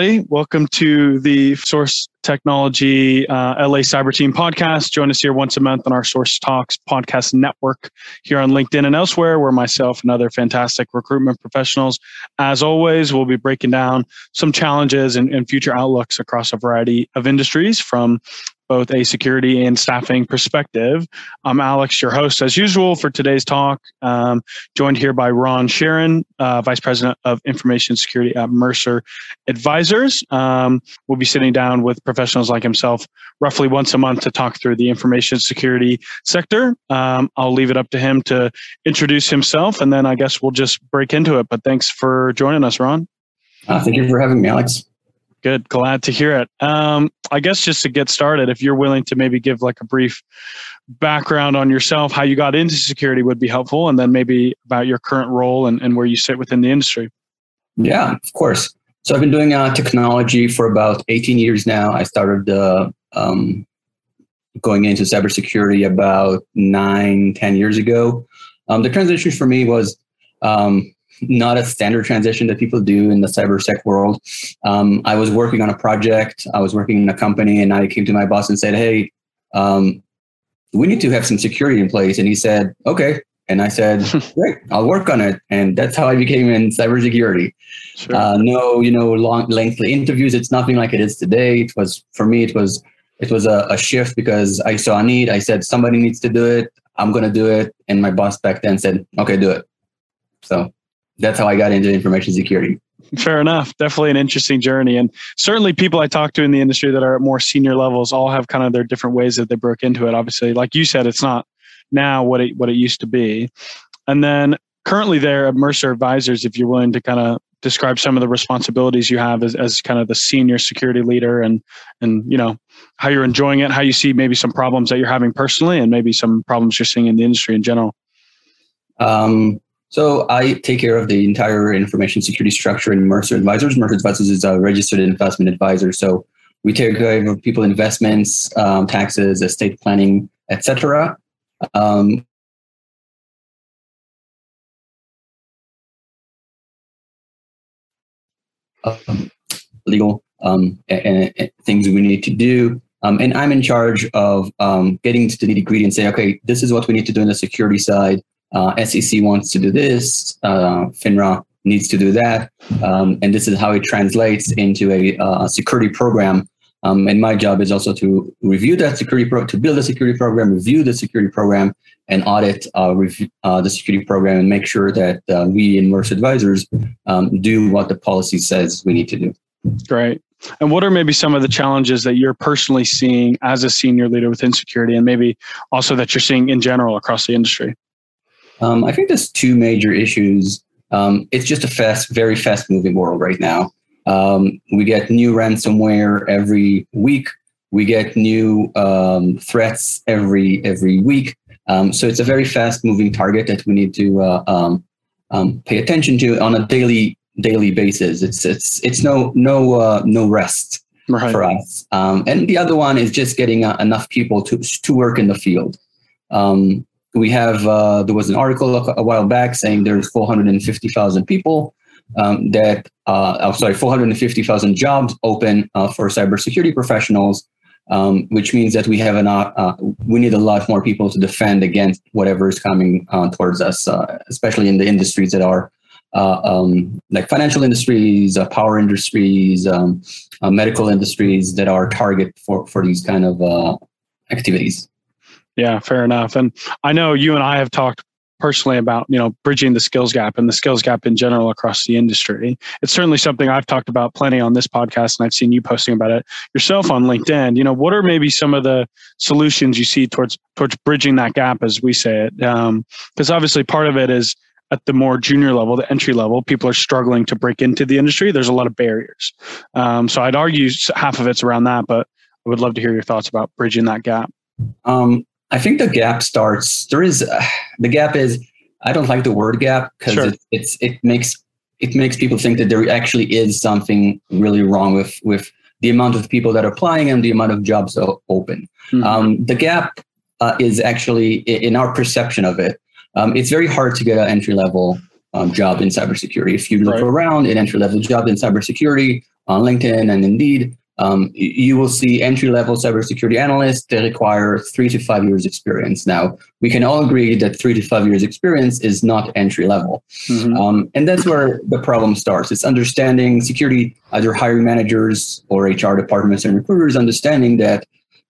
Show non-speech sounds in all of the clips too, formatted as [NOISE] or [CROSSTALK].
everybody. Welcome to the Source Technology uh, LA Cyber Team podcast. Join us here once a month on our Source Talks podcast network here on LinkedIn and elsewhere, where myself and other fantastic recruitment professionals, as always, will be breaking down some challenges and, and future outlooks across a variety of industries from both a security and staffing perspective. I'm Alex, your host, as usual, for today's talk, um, joined here by Ron Sharon, uh, Vice President of Information Security at Mercer Advisors. Um, we'll be sitting down with professionals like himself roughly once a month to talk through the information security sector. Um, I'll leave it up to him to introduce himself, and then I guess we'll just break into it. But thanks for joining us, Ron. Uh, thank you for having me, Alex. Good. Glad to hear it. Um, I guess just to get started, if you're willing to maybe give like a brief background on yourself, how you got into security would be helpful, and then maybe about your current role and, and where you sit within the industry. Yeah, of course. So I've been doing uh, technology for about 18 years now. I started uh, um, going into cybersecurity about nine, 10 years ago. Um, the transition for me was um, not a standard transition that people do in the cybersec world. Um, I was working on a project, I was working in a company, and I came to my boss and said, Hey, um, we need to have some security in place. And he said, Okay. And I said, [LAUGHS] Great, I'll work on it. And that's how I became in cybersecurity. Sure. Uh, no, you know, long, lengthy interviews. It's nothing like it is today. It was, for me, it was, it was a, a shift because I saw a need. I said, somebody needs to do it. I'm going to do it. And my boss back then said, okay, do it. So that's how I got into information security. Fair enough. Definitely an interesting journey. And certainly people I talk to in the industry that are at more senior levels all have kind of their different ways that they broke into it. Obviously, like you said, it's not now what it what it used to be. And then currently there at Mercer Advisors, if you're willing to kind of describe some of the responsibilities you have as, as kind of the senior security leader and and you know how you're enjoying it, how you see maybe some problems that you're having personally and maybe some problems you're seeing in the industry in general. Um, so I take care of the entire information security structure in Mercer Advisors. Mercer Advisors is a registered investment advisor. So we take care of people investments, um, taxes, estate planning, etc. Um, um, legal and, and, things we need to do. Um, and I'm in charge of um, getting to the nitty gritty and say, okay, this is what we need to do on the security side uh, SEC wants to do this, uh, FINRA needs to do that, um, and this is how it translates into a, uh, security program. Um, and my job is also to review that security pro- to build a security program, review the security program, and audit uh, uh, the security program, and make sure that uh, we in Mercer Advisors um, do what the policy says we need to do. Great. And what are maybe some of the challenges that you're personally seeing as a senior leader within security, and maybe also that you're seeing in general across the industry? Um, I think there's two major issues. Um, it's just a fast, very fast moving world right now. Um, we get new ransomware every week. We get new um, threats every every week. Um, so it's a very fast moving target that we need to uh, um, pay attention to on a daily daily basis. It's it's it's no no uh, no rest right. for us. and the other one is just getting uh, enough people to to work in the field. Um, we have uh, there was an article a, while back saying there's 450,000 people um, that uh, I'm sorry 450,000 jobs open uh, for cybersecurity professionals, um, which means that we have an uh, we need a lot more people to defend against whatever is coming uh, towards us, uh, especially in the industries that are. Um, like financial industries, power industries, um, medical industries that are target for, for these kind of activities. Yeah, fair enough. And I know you and I have talked personally about you know bridging the skills gap and the skills gap in general across the industry. It's certainly something i've talked about plenty on this podcast and i've seen you posting about it yourself on linkedin. You know what are maybe some of the solutions you see towards towards bridging that gap as we say it? Because um, obviously part of it is at the more junior level the entry level people are struggling to break into the industry. There's a lot of barriers. Um, so i'd argue half of it's around that but i would love to hear your thoughts about bridging that gap. Um, I think the gap starts. There is uh, the gap is. I don't like the word gap because sure. it, it's it makes it makes people think that there actually is something really wrong with with the amount of people that are applying and the amount of jobs open. Mm-hmm. Um, the gap uh, is actually in our perception of it. Um, it's very hard to get an entry level um, job in cybersecurity. If you look right. around, an entry level job in cybersecurity on LinkedIn and Indeed, um, you will see entry level cybersecurity analysts that require three to five years experience. Now, we can all agree that three to five years experience is not entry level. Mm-hmm. Um, and that's where the problem starts. It's understanding security, either hiring managers or HR departments and recruiters, understanding that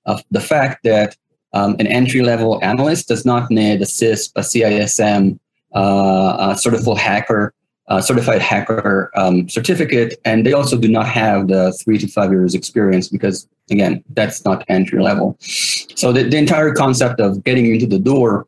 uh, the fact that um, an entry level analyst does not need a CISSP, a CISM, uh, a certified hacker uh, certified hacker um, certificate, and they also do not have the three to five years experience because, again, that's not entry level. So the, the entire concept of getting into the door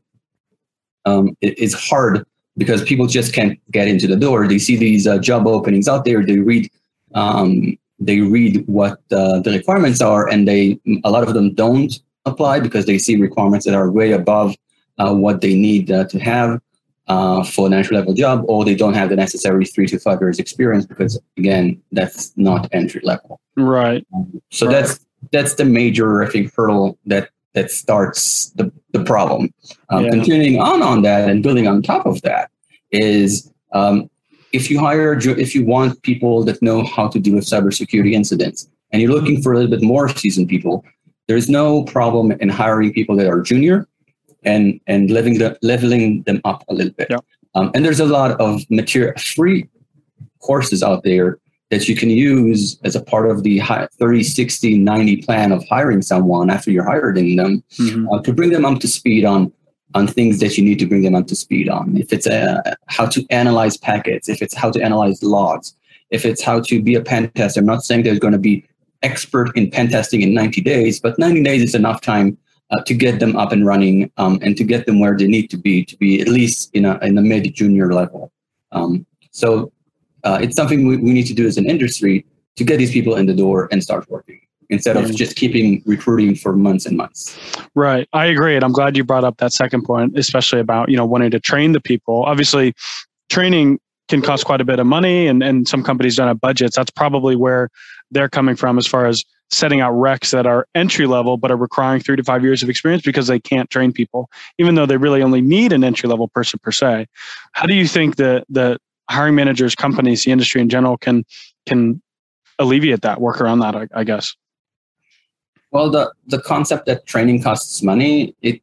um, is hard because people just can't get into the door. They see these uh, job openings out there. They read, um, they read what uh, the requirements are, and they a lot of them don't apply because they see requirements that are way above uh, what they need uh, to have uh, for an entry level job, or they don't have the necessary three to five years experience because again, that's not entry level. Right. Um, so right. that's that's the major I think hurdle that that starts the the problem. Um, yeah. Continuing on on that and building on top of that is um, if you hire if you want people that know how to deal with cybersecurity incidents and you're looking for a little bit more seasoned people, there's no problem in hiring people that are junior and and leveling the, leveling them up a little bit. Yeah. Um, and there's a lot of material free courses out there that you can use as a part of the 30, 60, 90 plan of hiring someone after you're hiring them mm-hmm. uh, to bring them up to speed on on things that you need to bring them up to speed on. If it's a, uh, how to analyze packets, if it's how to analyze logs, if it's how to be a pen tester. I'm not saying there's going to be expert in pen testing in 90 days, but 90 days is enough time uh, to get them up and running um, and to get them where they need to be to be at least in a in the mid junior level. Um, so uh, it's something we, we need to do as an industry to get these people in the door and start working instead of just keeping recruiting for months and months. Right. I agree. And I'm glad you brought up that second point, especially about, you know, wanting to train the people. Obviously, training can cost quite a bit of money and, and some companies don't have budgets. That's probably where they're coming from as far as setting out recs that are entry level but are requiring three to five years of experience because they can't train people, even though they really only need an entry level person per se. How do you think that the hiring managers, companies, the industry in general can can alleviate that, work around that? I, I guess. Well, the the concept that training costs money, it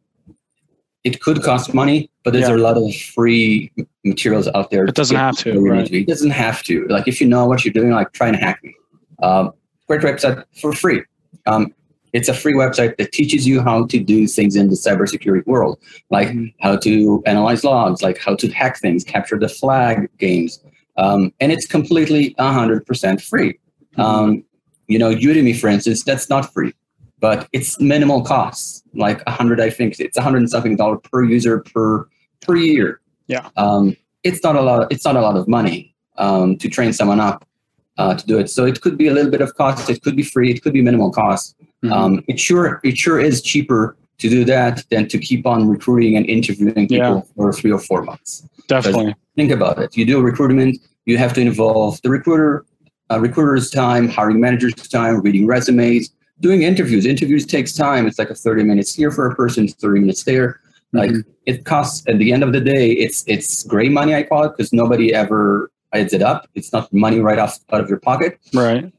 it could cost money, but there's yeah. a lot of free materials out there. It doesn't have to. Right? It doesn't have to. Like if you know what you're doing, like try and hack me. Um, great website for free. Um, it's a free website that teaches you how to do things in the cybersecurity world, like mm-hmm. how to analyze logs, like how to hack things, capture the flag games. Um, and it's completely 100% free. Mm-hmm. Um, you know, Udemy, for instance, that's not free, but it's minimal costs, like 100, I think it's 100 and something dollar per user per per year. Yeah. Um, it's not a lot. It's not a lot of money um, to train someone up uh, to do it. So it could be a little bit of cost. It could be free. It could be minimal cost. Mm-hmm. Um, it sure it sure is cheaper to do that than to keep on recruiting and interviewing people yeah. for three or four months. Definitely. Think about it. You do a recruitment. You have to involve the recruiter, uh, recruiter's time, hiring manager's time, reading resumes, doing interviews. Interviews takes time. It's like a 30 minutes here for a person, 30 minutes there. Like mm-hmm. it costs at the end of the day, it's it's gray money I call it because nobody ever adds it up. It's not money right off out of your pocket. Right.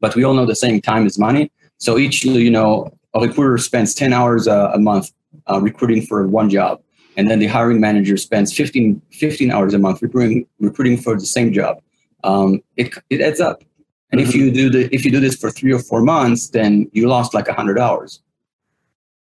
But we all know the saying time is money. So each, you know, a recruiter spends 10 hours a, a month uh, recruiting for one job. And then the hiring manager spends 15, 15 hours a month recruiting, recruiting for the same job. Um, it, it adds up. And mm-hmm. if you do the, if you do this for three or four months, then you lost like a hundred hours.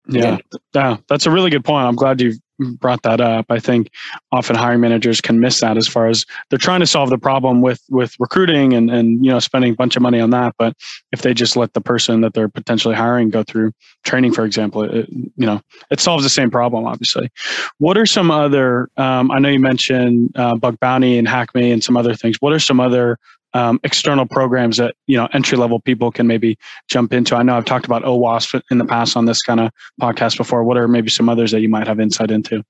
Yeah. yeah, that's a really good point. I'm glad you brought that up. I think often hiring managers can miss that as far as they're trying to solve the problem with with recruiting and and you know spending a bunch of money on that. But if they just let the person that they're potentially hiring go through training, for example, it, you know it solves the same problem. Obviously, what are some other? Um, I know you mentioned uh, Bug Bounty and HackMe and some other things. What are some other um, external programs that you know entry level people can maybe jump into. I know I've talked about OWASP in the past on this kind of podcast before. What are maybe some others that you might have insight into?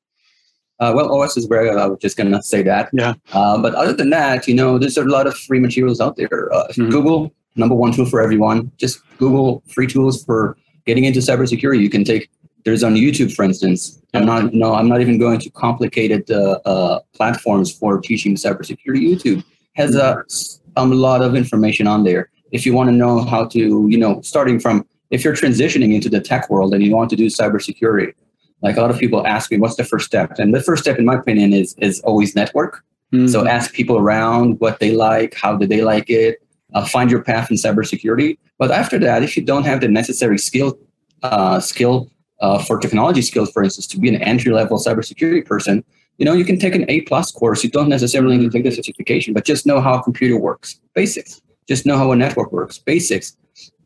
Uh, well, OWASP is very. I was just gonna say that. Yeah. Uh, but other than that, you know, there's a lot of free materials out there. Uh, mm-hmm. Google, number one tool for everyone. Just Google free tools for getting into cybersecurity. You can take. There's on YouTube, for instance. I'm not. No, I'm not even going to complicated uh, uh, platforms for teaching cybersecurity. YouTube has a mm-hmm um, a lot of information on there. if you want to know how to, you know, starting from if you're transitioning into the tech world and you want to do cybersecurity, like a lot of people ask me, what's the first step? And the first step, in my opinion, is is always network. Mm-hmm. So ask people around what they like, how do they like it, uh, find your path in cybersecurity. But after that, if you don't have the necessary skill uh, skill uh, for technology skills, for instance, to be an entry level cybersecurity person, you know, you can take an A plus course. You don't necessarily need to take the certification, but just know how a computer works, basics. Just know how a network works, basics.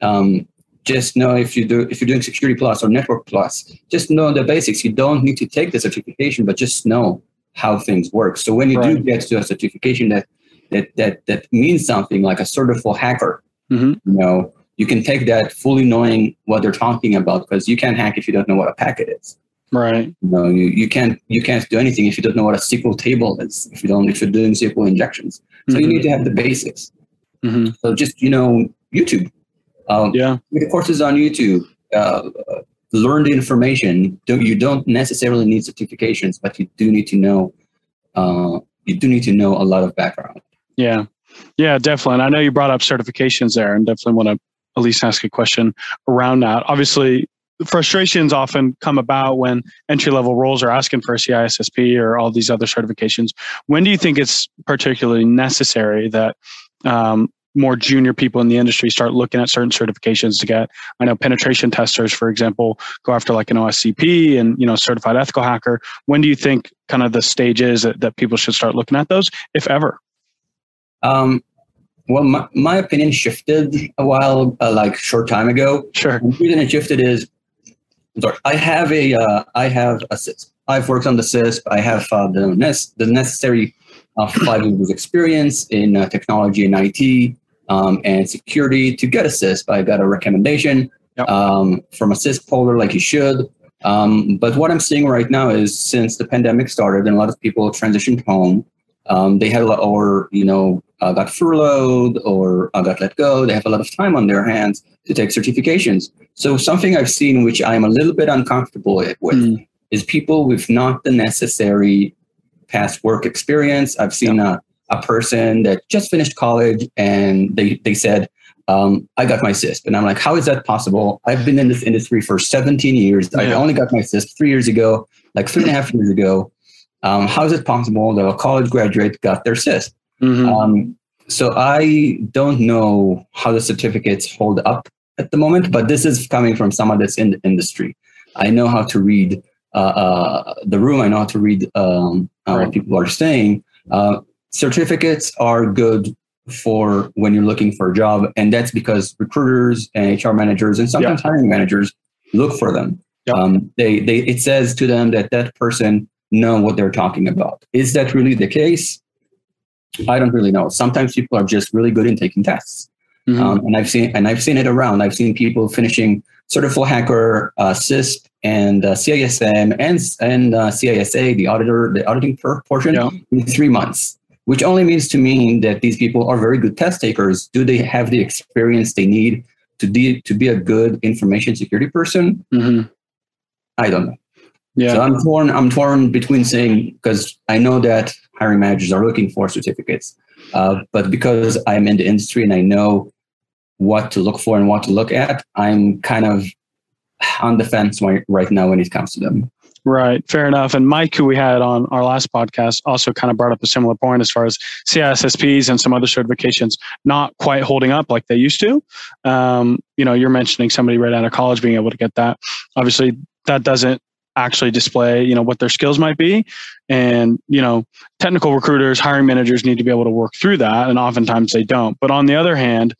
Um, just know if you do if you're doing security plus or network plus, just know the basics. You don't need to take the certification, but just know how things work. So when you right. do get to a certification that that that that means something like a certified hacker, mm-hmm. you know, you can take that fully knowing what they're talking about because you can't hack if you don't know what a packet is. Right. You know, you, you can't you can't do anything if you don't know what a SQL table is. If you don't if you're doing SQL injections, so mm-hmm. you need to have the basics. Mm-hmm. So just you know YouTube. Um, yeah. The courses on YouTube. Uh, learn the information. Don't, you don't necessarily need certifications, but you do need to know. Uh, you do need to know a lot of background. Yeah, yeah, definitely. And I know you brought up certifications there, and definitely want to at least ask a question around that. Obviously, frustrations often come about when entry level roles are asking for a CISSP or all these other certifications. When do you think it's particularly necessary that um, more junior people in the industry start looking at certain certifications to get? I know penetration testers, for example, go after like an OSCP and you know certified ethical hacker. When do you think kind of the stage is that, that people should start looking at those, if ever? Um, well, my, my opinion shifted a while, uh, like short time ago. Sure. the reason it shifted is, sorry, I have a, uh, I have a CISSP. I've worked on the CISSP. I have uh, the, nec- the necessary uh, five years experience in uh, technology and IT um, and security to get a CISSP. I got a recommendation yep. um, from a CISSP holder, like you should. Um, but what I'm seeing right now is since the pandemic started and a lot of people transitioned home, um, they had a lot, or you know, uh, got furloughed or uh, got let go. They have a lot of time on their hands to take certifications. So something I've seen, which I'm a little bit uncomfortable with, mm. is people with not the necessary past work experience. I've seen a, a person that just finished college and they, they said, um, I got my CISSP. And I'm like, how is that possible? I've been in this industry for 17 years. Yeah. I only got my CISSP three years ago, like three and a half years ago. Um, how is it possible that a college graduate got their CISSP? Mm-hmm. Um, so I don't know how the certificates hold up at the moment, but this is coming from someone that's in the industry. I know how to read uh, uh, the room. I know how to read um, uh, right. what people are saying. Uh, certificates are good for when you're looking for a job, and that's because recruiters and HR managers and sometimes yeah. hiring managers look for them. Um, they, they, it says to them that that person know what they're talking about. Is that really the case? I don't really know. Sometimes people are just really good in taking tests. Mm-hmm. Um, and I've seen and I've seen it around. I've seen people finishing certified hacker, uh, CISSP, and uh, CISM, and and uh, CISA, the auditor, the auditing portion, yeah. in three months. Which only means to me that these people are very good test takers. Do they have the experience they need to de- to be a good information security person? Mm-hmm. I don't know. Yeah. So I'm torn. I'm torn between saying because I know that hiring managers are looking for certificates, uh, but because I'm in the industry and I know what to look for and what to look at, I'm kind of on the fence right now when it comes to them. Right, fair enough. And Mike, who we had on our last podcast, also kind of brought up a similar point as far as CISSPs and some other certifications not quite holding up like they used to. Um, you know, you're mentioning somebody right out of college being able to get that. Obviously, that doesn't actually display you know what their skills might be and you know technical recruiters hiring managers need to be able to work through that and oftentimes they don't but on the other hand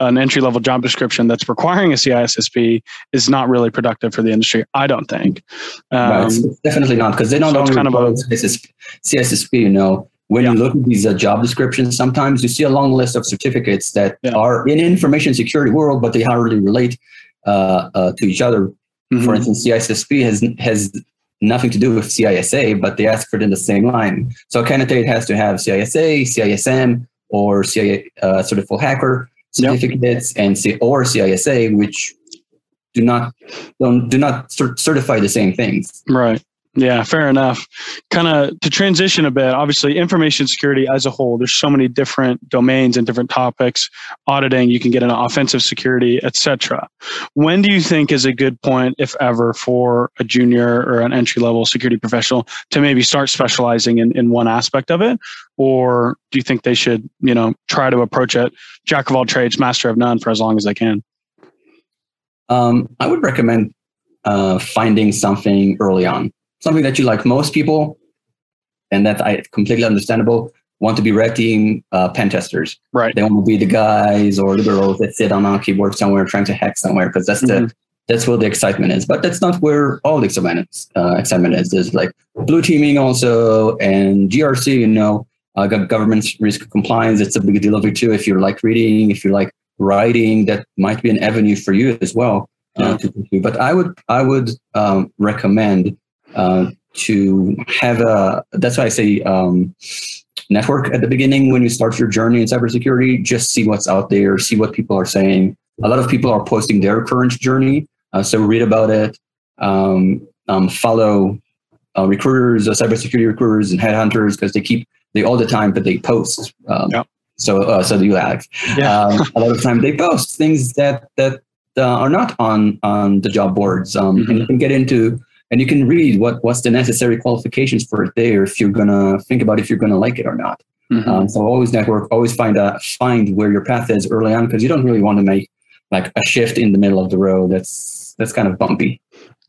an entry level job description that's requiring a CISSP is not really productive for the industry. I don't think. Um, definitely not because they don't so kind of a, CISSP. You know, when yeah. you look at these uh, job descriptions, sometimes you see a long list of certificates that yeah. are in information security world, but they hardly relate uh, uh, to each other. Mm-hmm. For instance, CISSP has has nothing to do with CISA, but they ask for it in the same line. So a candidate has to have CISA, CISM, or CIA uh, certified hacker certificates, yep. and C- or CISA, which do not don't do not cert- certify the same things. Right. Yeah, fair enough. Kind of to transition a bit, obviously, information security as a whole, there's so many different domains and different topics. Auditing, you can get into offensive security, etc. When do you think is a good point, if ever, for a junior or an entry level security professional to maybe start specializing in, in one aspect of it? Or do you think they should, you know, try to approach it jack of all trades, master of none for as long as they can? Um, I would recommend uh, finding something early on something that you like. Most people, and that I completely understandable, want to be red team uh, pen testers. Right. They want to be the guys or the girls that sit on a keyboard somewhere trying to hack somewhere because that's mm-hmm. the that's where the excitement is. But that's not where all the excitement is. Uh, excitement is. There's like blue teaming also and GRC. You know, uh, government risk compliance. It's a big deal of it too. If you like reading, if you like writing, that might be an avenue for you as well. Uh, yeah. But I would I would um, recommend uh, to have a that's why I say um, network at the beginning when you start your journey in cybersecurity. Just see what's out there, see what people are saying. A lot of people are posting their current journey, uh, so read about it. Um, um, follow uh, recruiters, uh, cybersecurity recruiters, and headhunters because they keep they all the time, but they post. Um, yep. So uh, so do you, Alex? Yeah. Um, a lot of time they post things that that uh, are not on on the job boards, um, mm-hmm. and you can get into and you can read what what's the necessary qualifications for it there if you're gonna think about if you're gonna like it or not. Mm-hmm. Um, so always network, always find a find where your path is early on because you don't really want to make like a shift in the middle of the road. That's that's kind of bumpy.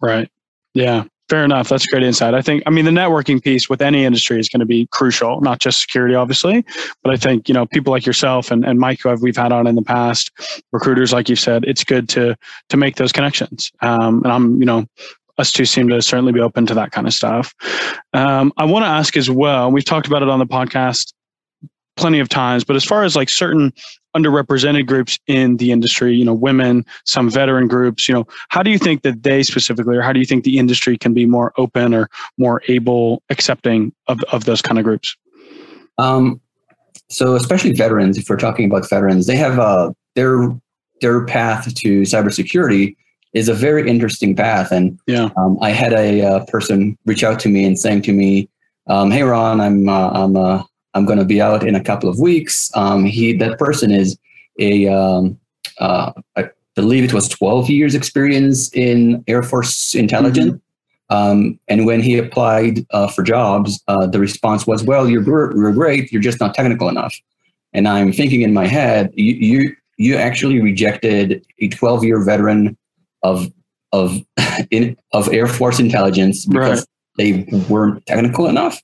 Right. Yeah. Fair enough. That's great insight. I think, I mean, the networking piece with any industry is going to be crucial, not just security, obviously, but I think, you know, people like yourself and, and Mike, who we've had on in the past, recruiters, like you said, it's good to, to make those connections. Um, and I'm, you know, us two seem to certainly be open to that kind of stuff. Um, I want to ask as well, we've talked about it on the podcast plenty of times, but as far as like certain underrepresented groups in the industry, you know, women, some veteran groups, you know, how do you think that they specifically, or how do you think the industry can be more open or more able, accepting of, of those kind of groups? Um, so especially veterans, if we're talking about veterans, they have uh, their their path to cybersecurity is a very interesting path. And yeah. um, I had a uh, person reach out to me and saying to me, um, "Hey Ron, I'm uh, I'm uh, I'm going to be out in a couple of weeks." Um, he that person is a um, uh, I believe it was 12 years experience in Air Force intelligence. Mm-hmm. Um, and when he applied uh, for jobs, uh, the response was, "Well, you're you're great. You're just not technical enough." And I'm thinking in my head, you you, you actually rejected a 12 year veteran of of [LAUGHS] in, of Air Force intelligence because right. they weren't technical enough.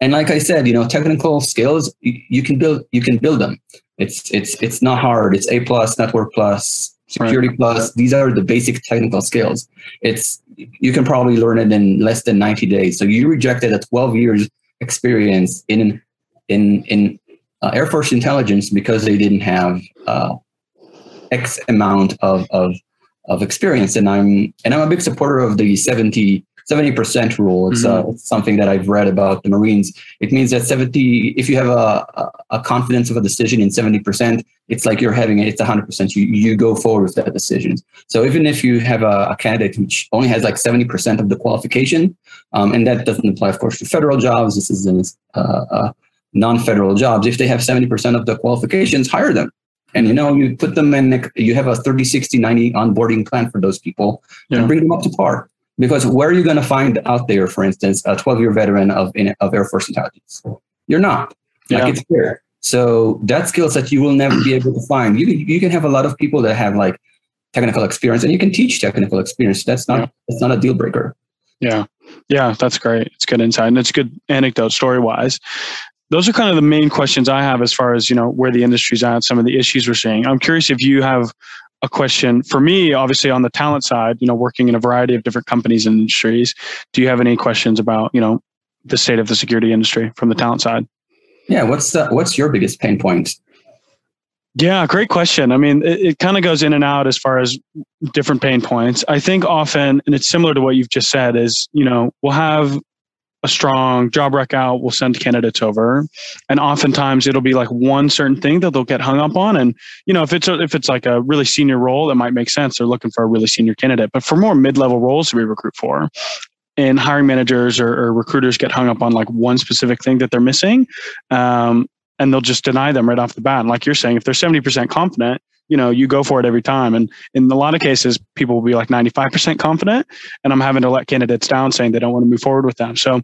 And like I said, you know, technical skills you, you, can build you can build them. It's it's it's not hard. It's A plus, network plus, security right. plus. These are the basic technical skills. It's you can probably learn it in less than 90 days. So you rejected a 12 years experience in in in uh, Air Force intelligence because they didn't have uh, X amount of, of of experience. And I'm and I'm a big supporter of the 70 70% rule. It's, mm-hmm. uh, it's something that I've read about the Marines. It means that 70, if you have a, a, a confidence of a decision in 70%, it's like you're having it, it's 100%. You, you go forward with that decision. So even if you have a, a candidate which only has like 70% of the qualification, um, and that doesn't apply, of course, to federal jobs, this is in uh, uh, non federal jobs. If they have 70% of the qualifications, hire them and you know you put them in you have a 30 60 90 onboarding plan for those people yeah. and bring them up to par. Because where are you going to find out there for instance a 12 year veteran of of air force intelligence? You're not. Like yeah. it's there so that skill set you will never be able to find you, you can have a lot of people that have like technical experience and you can teach technical experience. That's not yeah. that's not a deal breaker. Yeah. Yeah that's great. It's good insight and it's good anecdote story wise those are kind of the main questions I have as far as you know where the industry's at, some of the issues we're seeing. I'm curious if you have a question for me, obviously on the talent side, you know, working in a variety of different companies and industries. Do you have any questions about you know the state of the security industry from the talent side? Yeah, what's the, what's your biggest pain point? Yeah, great question. I mean, it, it kind of goes in and out as far as different pain points. I think often, and it's similar to what you've just said, is you know we'll have strong job rec out, we'll send candidates over, and oftentimes it'll be like one certain thing that they'll get hung up on. And you know, if it's a, if it's like a really senior role, that might make sense. They're looking for a really senior candidate. But for more mid level roles that we recruit for, and hiring managers or, or, recruiters get hung up on like one specific thing that they're missing um, and they'll just deny them right off the bat and like you're saying if they're 70% confident you know you go for it every time and in a lot of cases people will be like 95% confident and i'm having to let candidates down saying they don't want to move forward with them so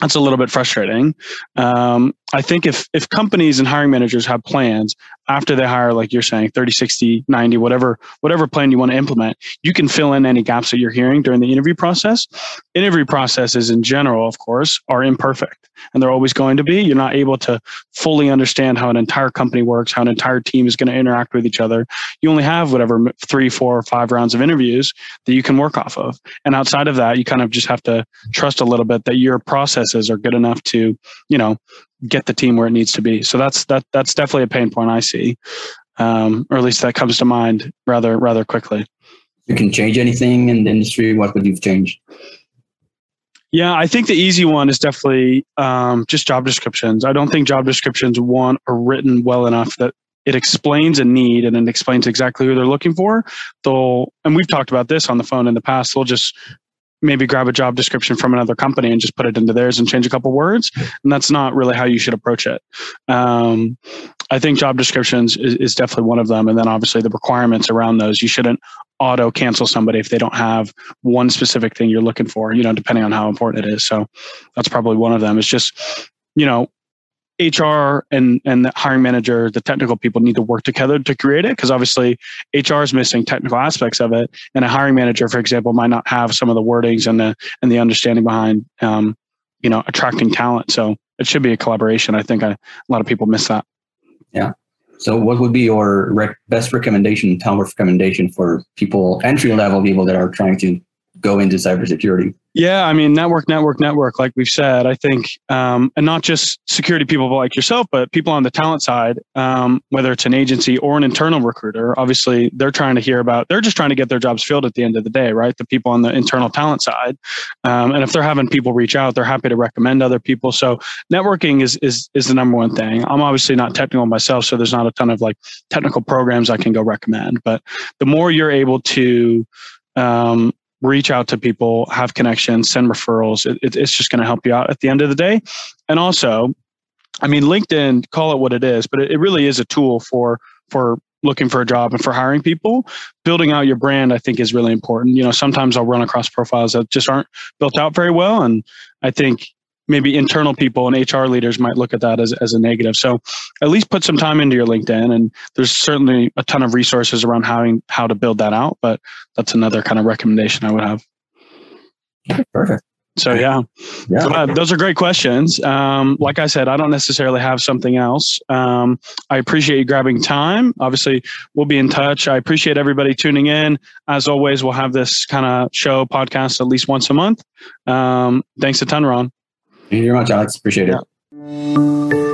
that's a little bit frustrating. Um, I think if if companies and hiring managers have plans after they hire, like you're saying, 30, 60, 90, whatever, whatever plan you want to implement, you can fill in any gaps that you're hearing during the interview process. Interview processes in general, of course, are imperfect and they're always going to be. You're not able to fully understand how an entire company works, how an entire team is going to interact with each other. You only have whatever three, four, or five rounds of interviews that you can work off of. And outside of that, you kind of just have to trust a little bit that your processes are good enough to, you know, get the team where it needs to be. So that's that that's definitely a pain point I see, um, or at least that comes to mind rather rather quickly. You can change anything in the industry. What would you change? Yeah, I think the easy one is definitely um, just job descriptions. I don't think job descriptions one are written well enough that it explains a need and it explains exactly who they're looking for. They'll and we've talked about this on the phone in the past. They'll just maybe grab a job description from another company and just put it into theirs and change a couple words. And that's not really how you should approach it. Um, I think job descriptions is, is, definitely one of them. And then obviously the requirements around those. You shouldn't auto cancel somebody if they don't have one specific thing you're looking for, you know, depending on how important it is. So that's probably one of them. It's just, you know, HR and and the hiring manager, the technical people need to work together to create it because obviously HR is missing technical aspects of it, and a hiring manager, for example, might not have some of the wordings and the and the understanding behind um, you know attracting talent. So it should be a collaboration. I think I, a lot of people miss that. Yeah. So, what would be your rec- best recommendation, talent recommendation for people, entry level people that are trying to go into cybersecurity? Yeah, I mean, network, network, network. Like we've said, I think, um, and not just security people like yourself, but people on the talent side, um, whether it's an agency or an internal recruiter. Obviously, they're trying to hear about. They're just trying to get their jobs filled at the end of the day, right? The people on the internal talent side, um, and if they're having people reach out, they're happy to recommend other people. So networking is is is the number one thing. I'm obviously not technical myself, so there's not a ton of like technical programs I can go recommend. But the more you're able to um, reach out to people, have connections, send referrals. It, it, it's just going to help you out at the end of the day. And also, I mean, LinkedIn, call it what it is, but it, it really is a tool for for looking for a job and for hiring people. Building out your brand, I think, is really important. You know, sometimes I'll run across profiles that just aren't built out very well, and I think maybe internal people and HR leaders might look at that as, as a negative. So at least put some time into your LinkedIn. And there's certainly a ton of resources around how, how to build that out. But that's another kind of recommendation I would have. Perfect. So yeah, yeah. So, uh, those are great questions. Um, like I said, I don't necessarily have something else. Um, I appreciate you grabbing time. Obviously, we'll be in touch. I appreciate everybody tuning in. As always, we'll have this kind of show podcast at least once a month. Um, thanks a ton, Ron. Thank you very much, Alex. Appreciate yeah. it.